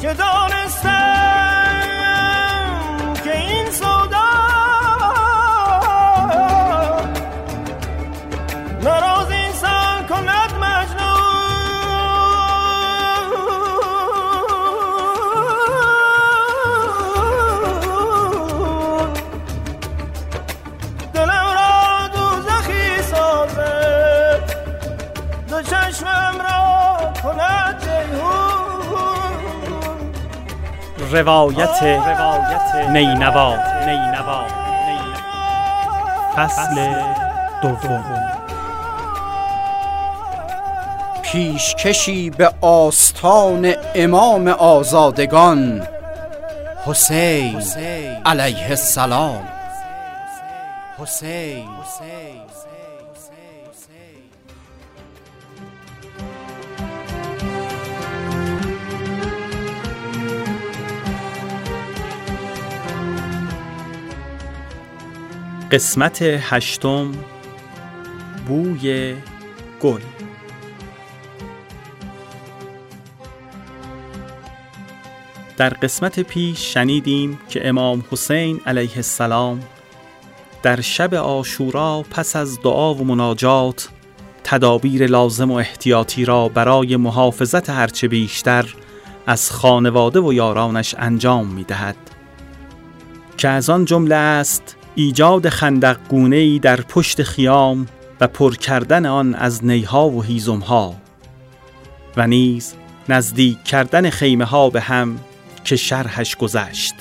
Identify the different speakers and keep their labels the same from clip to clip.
Speaker 1: که دانستم
Speaker 2: روایت نینوا نینوا فصل دوم.
Speaker 3: پیشکشی به آستان امام آزادگان حسین. علیه السلام. حسین.
Speaker 2: قسمت هشتم بوی گل در قسمت پیش شنیدیم که امام حسین علیه السلام در شب آشورا پس از دعا و مناجات تدابیر لازم و احتیاطی را برای محافظت هرچه بیشتر از خانواده و یارانش انجام می دهد. که از آن جمله است ایجاد خندق گونه‌ای در پشت خیام و پر کردن آن از نیها و هیزمها و نیز نزدیک کردن خیمه ها به هم که شرحش گذشت.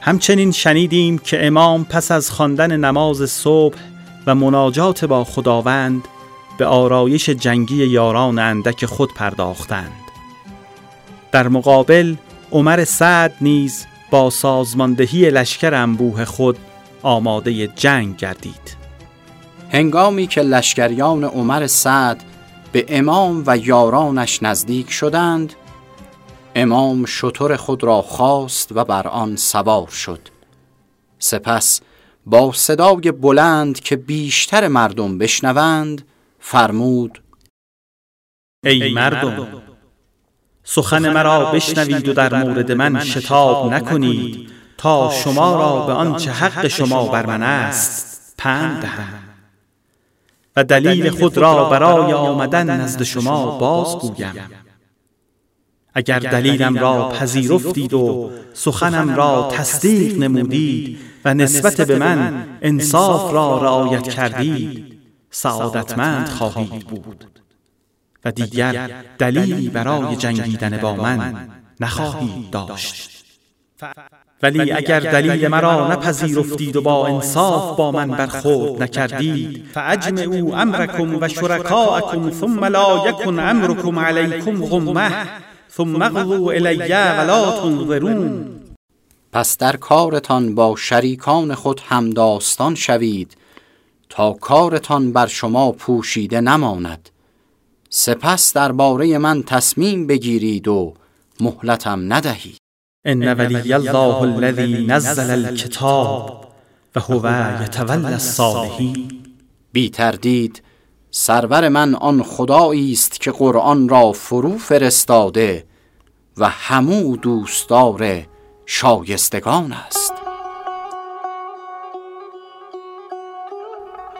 Speaker 2: همچنین شنیدیم که امام پس از خواندن نماز صبح و مناجات با خداوند به آرایش جنگی یاران اندک خود پرداختند. در مقابل عمر سعد نیز با سازماندهی لشکر انبوه خود آماده جنگ گردید.
Speaker 3: هنگامی که لشکریان عمر سعد به امام و یارانش نزدیک شدند امام شتر خود را خواست و بر آن سوار شد. سپس با صدای بلند که بیشتر مردم بشنوند فرمود
Speaker 2: ای مردم سخن مرا بشنوید و در مورد من شتاب نکنید تا شما را به آنچه حق شما بر من است پند دهم. و دلیل خود را برای آمدن نزد شما بازگویم اگر دلیلم را پذیرفتید و سخنم را تصدیق نمودید و نسبت به من انصاف را رعایت کردید سعادتمند خواهید بود. و دیگر دلیلی برای جنگیدن با من نخواهید داشت. ولی اگر دلیل مرا نپذیرفتید و با انصاف با من برخورد نکردید فاجمعوا امرکم و شرکاءکم ثم لا یکن امرکم علیکم غمه ثم اقضوا الی ولا تنظرون.
Speaker 3: پس در کارتان با شریکان خود همداستان شوید تا کارتان بر شما پوشیده نماند. سپس درباره من تصمیم بگیرید و مهلتم ندهید
Speaker 2: ان ولی الله الذی نزل الکتاب و هو یتولی الصالحین.
Speaker 3: بی تردید سرور من آن خدایی است که قرآن را فرو فرستاده و همو دوستدار شایستگان است.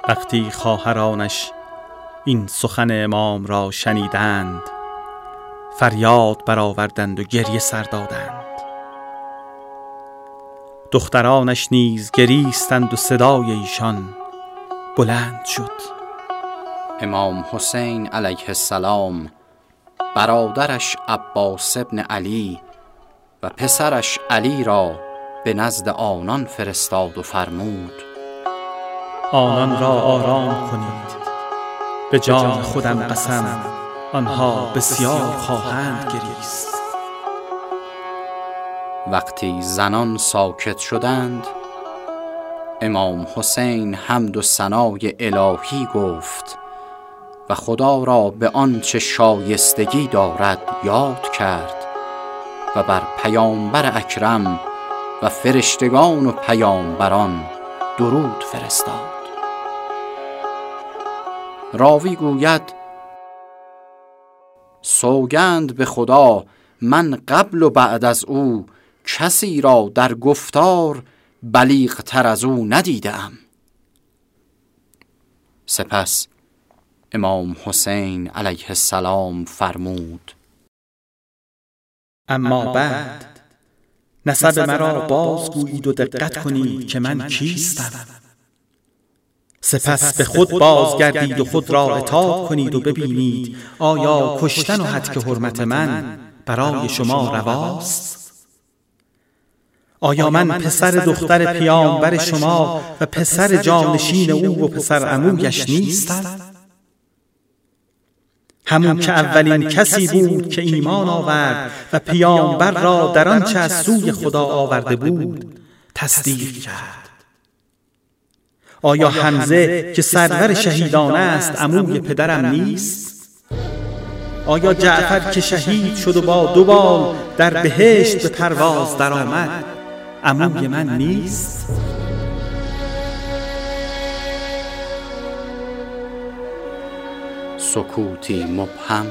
Speaker 2: وقتی خواهرانش این سخن امام را شنیدند. فریاد برآوردند و گریه سر دادند. دخترانش نیز گریستند و صدای ایشان بلند شد.
Speaker 3: امام حسین علیه السلام برادرش عباس ابن علی و پسرش علی را به نزد آنان فرستاد و فرمود.
Speaker 2: آنان را آرام کنید. به جان خودم قسم آنها بسیار خواهند گریست.
Speaker 3: وقتی زنان ساکت شدند امام حسین حمد و ثنای الهی گفت و خدا را به آنچه شایستگی دارد یاد کرد و بر پیامبر اکرم و فرشتگان و پیامبران درود فرستاد. راوی گوید سوگند به خدا من قبل و بعد از او کسی را در گفتار بلیغ تر از او ندیدم. سپس امام حسین علیه السلام فرمود
Speaker 2: اما بعد نسب مرا بازگویید و دقت کنید که من کیستم. سپس به خود بازگردید و خود را اتاب کنید و ببینید. آیا کشتن و حد حرمت من برای شما رواست؟ آیا من پسر دختر پیامبر شما و پسر جانشین او و پسر عمویش نیستم همون که اولین کسی بود که ایمان آورد و پیامبر را در آنچه از سوی خدا آورده بود تصدیق کرد. آیا حمزه که سرور شهیدان است عموی پدرم نیست؟ آیا جعفر که شهید شد و با دو بال در بهشت به پرواز درآمد. عموی من نیست؟
Speaker 3: سکوتی مبهم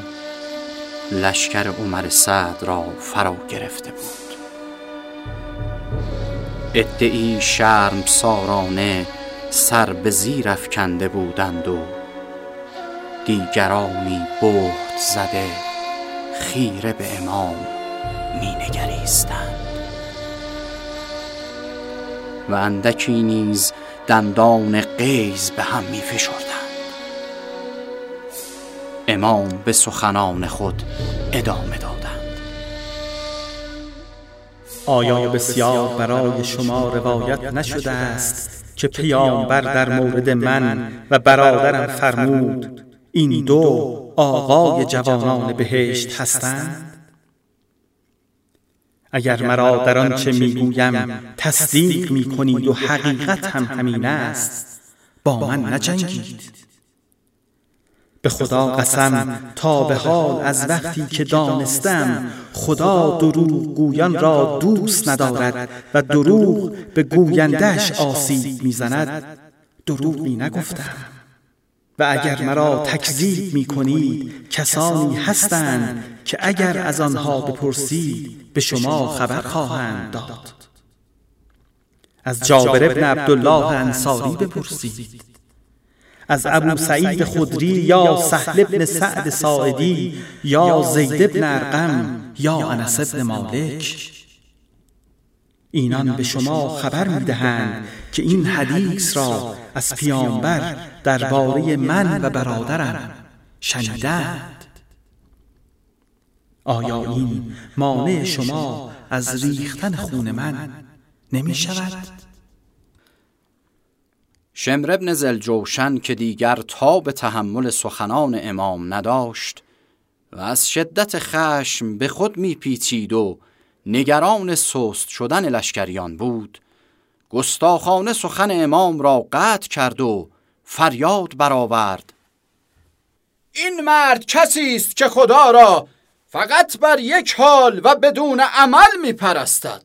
Speaker 3: لشکر عمر سعد را فرا گرفته بود. ادعی شرم سارانه سر به زیر افکنده بودند و دیگرانی بهت زده خیره به امام می نگریستند. و اندکی نیز دندان قیز به هم می فشردند. امام به سخنان خود ادامه دادند.
Speaker 2: آیا بسیار برای شما روایت نشده است که پیامبر در مورد من و برادرم فرمود این دو آقای جوانان بهشت هستند؟ اگر مرا در آنچه می‌گویم تصدیق می‌کنید و حقیقت هم همین است. با من نجنگید. به خدا قسم تا به حال از وقتی که دانستم خدا دروغ گویان را دوست ندارد و دروغ به گویندش آسیب می‌زند. دروغی نگفتم. و اگر مرا تکذیب می کنید کسانی هستند که اگر از آنها بپرسید به شما خبر خواهند داد. از جابر ابن عبدالله انصاری بپرسید. از ابو سعید خدری یا سهل ابن سعد ساعدی یا زید ابن ارقم یا انس ابن مالک. اینان به شما خبر می‌دهند که این حدیث را از پیامبر درباره من و برادرم شنیدند. آیا این مانع شما از ریختن خون من نمی شود؟
Speaker 3: شمر ابن زلجوشن که دیگر تا به تحمل سخنان امام نداشت و از شدت خشم به خود میپیچید و نگران سست شدن لشکریان بود. گستاخانه سخن امام را قطع کرد و فریاد برآورد. این مرد کسی است که خدا را فقط بر یک حال و بدون عمل میپرستد.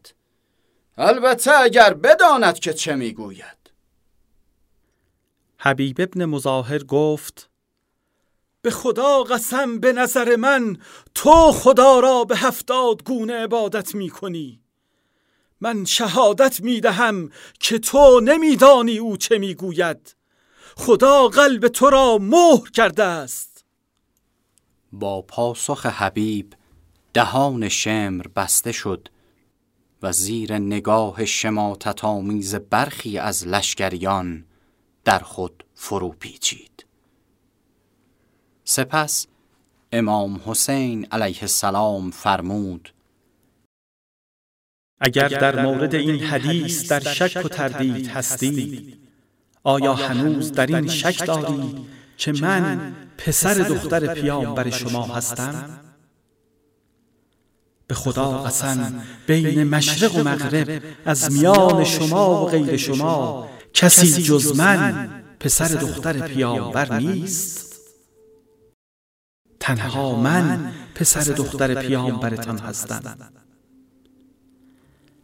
Speaker 3: البته اگر بداند که چه می‌گوید.
Speaker 2: حبیب ابن مظاهر گفت به خدا قسم به نظر من تو خدا را به هفتاد گونه عبادت می کنی من شهادت می دهم که تو نمیدانی او چه می گوید خدا قلب تو را مهر کرده است.
Speaker 3: با پاسخ حبیب دهان شمر بسته شد و زیر نگاه شماتت آمیز برخی از لشکریان در خود فرو پیچید سپس امام حسین علیه السلام فرمود
Speaker 2: اگر در مورد این حدیث در شک و تردید هستید آیا هنوز در این شک دارید که من پسر دختر پیامبر شما هستم؟ به خدا قسم بین مشرق و مغرب از میان شما و غیر شما کسی جز من پسر دختر پیامبر نیست. تنها من پسر دختر پیامبرتان هستم.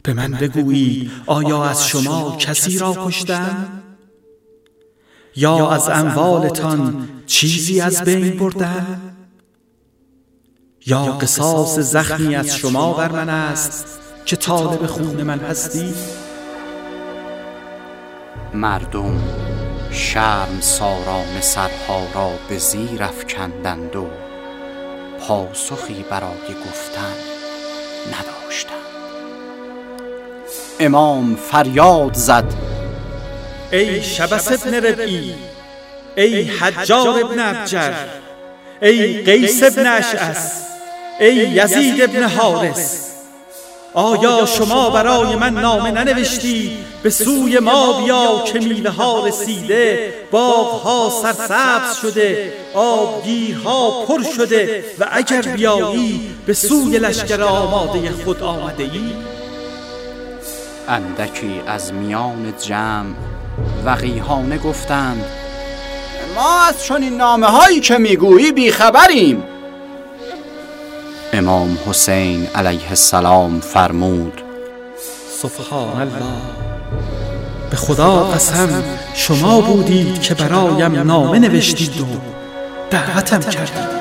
Speaker 2: به من بگویی آیا از شما کسی را کشتم؟ یا از اموالتان چیزی از بین بردم؟ یا قصاص زخمی از شما بر من است که طالب خون من هستی؟
Speaker 3: مردم شرم ساران سرها را به زیر افکندند و پاسخی برای گفتن نداشتند. امام فریاد زد
Speaker 2: ای شبس ابن ربعی ای حجار ابن ابجر ای قیس ابن اشعث ای یزید ابن حارس آیا شما برای من نامه ننوشتی به سوی ما بیا که میوه ها رسیده باغها سرسبز شده آبگیرها پر شده و اگر بیایی به سوی لشکر آماده خود آمده ای؟
Speaker 3: اندکی از میان جمع وقیهانه گفتند ما از چنین نامه هایی که می‌گویی بیخبریم. امام حسین علیه السلام فرمود
Speaker 2: سبحان الله. به خدا قسم شما بودید که برایم نامه نوشتید و دعوتم کردید.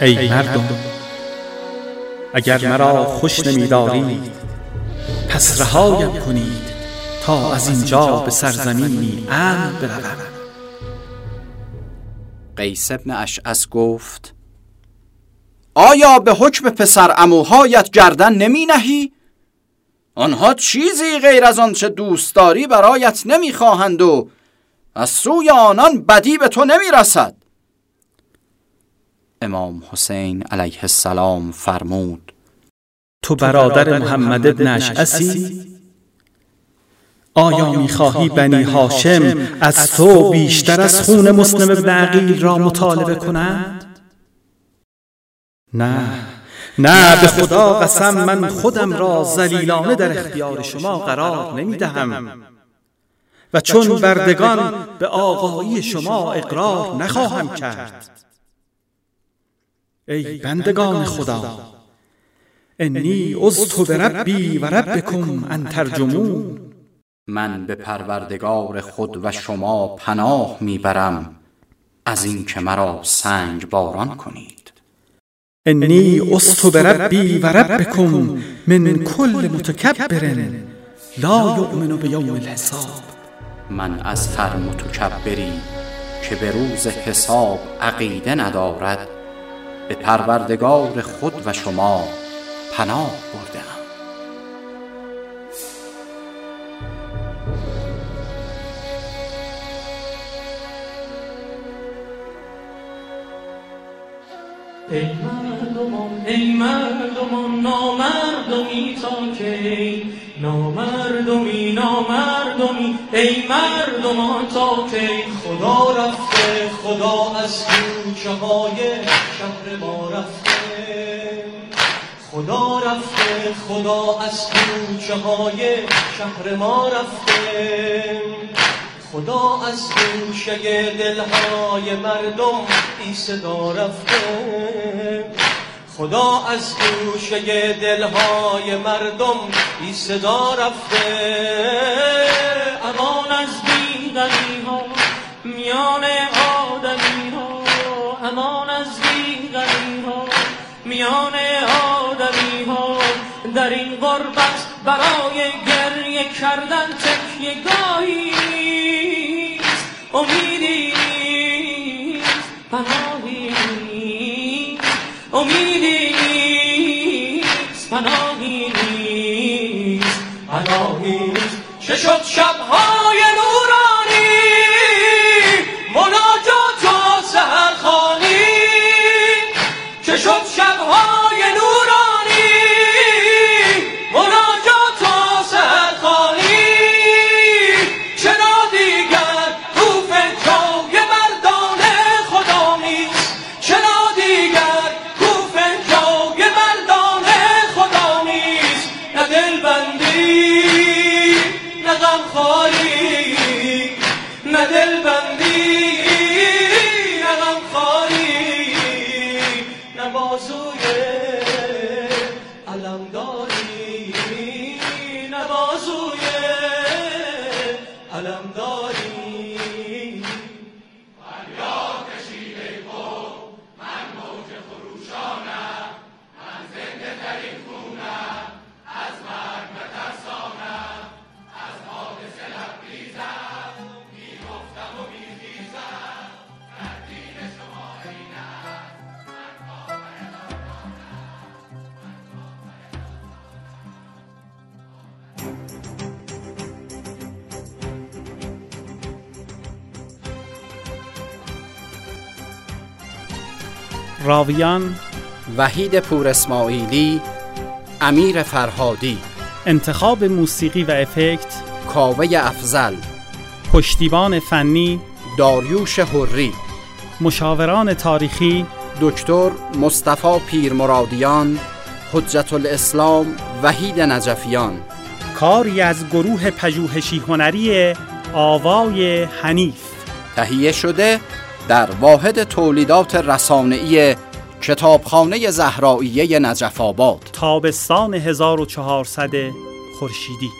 Speaker 2: ای مردم اگر مرا خوش نمیدارید پس رهایم کنید تا از اینجا به سرزمینی امن بروم.
Speaker 3: قیس ابن اشعث گفت آیا به حکم پسر اموهایت گردن نمی نهی؟ آنها چیزی غیر از آنچه دوست داری برایت نمی‌خواهند و از سوی آنان بدی به تو نمی رسد امام حسین علیه السلام فرمود
Speaker 2: تو برادر محمد ابن اشعثی آیا می‌خواهی بنی هاشم از تو بیشتر از خون مسلم ابن عقیل را مطالبه کنند؟ نه. نه به خدا قسم من خودم را زلیلانه در اختیار شما قرار نمی‌دهم. و چون بردگان به آقایی شما اقرار نخواهم کرد. ای بندگان خدا انی عزت بربی و ربکم ان ترجمون.
Speaker 3: من به پروردگار خود و شما پناه می‌برم. از اینکه مرا سنگ باران کنید.
Speaker 2: انی عزت بربی و ربکم من کل متکبر لا یؤمن بیوم الحساب.
Speaker 3: من از هر متکبری که به روز حساب عقیده ندارد به پروردگار خود و شما پناه بردم.
Speaker 4: ای مردمان ای مردمان نامردمی تا کی؟ نامردمی نامردمی ای مردمان تا کی؟ خدا رفته خدا از کوچه های شهر ما رفته. خدا رفته خدا از کوچه های شهر ما رفته. خدا از گوشه دلهای مردم ای صدا رفته. خدا از گوشه دلهای مردم ای صدا رفته. امان از بیغمی ها میان آدمی ها امان از بیغمی ها میان آدمی ها در این غربت برای گریه کردن تکیه گاهی. امیدی پناهی. امیدی پناهی پناهی چه شد شبهای نورانی Dum dum.
Speaker 2: راویان
Speaker 3: وحید پور اسماعیلی امیر فرهادی.
Speaker 2: انتخاب موسیقی و افکت
Speaker 3: کاوه افزل
Speaker 2: پشتیبان فنی
Speaker 3: داریوش حری.
Speaker 2: مشاوران تاریخی
Speaker 3: دکتر مصطفی پیرمرادیان حجت الاسلام وحید نجفیان.
Speaker 2: کاری از گروه پژوهشی هنری آوای حنیف.
Speaker 3: تهیه شده در واحد تولیدات رسانه‌ای کتابخانه زهراییه نجف آباد.
Speaker 2: تابستان 1400 خورشیدی.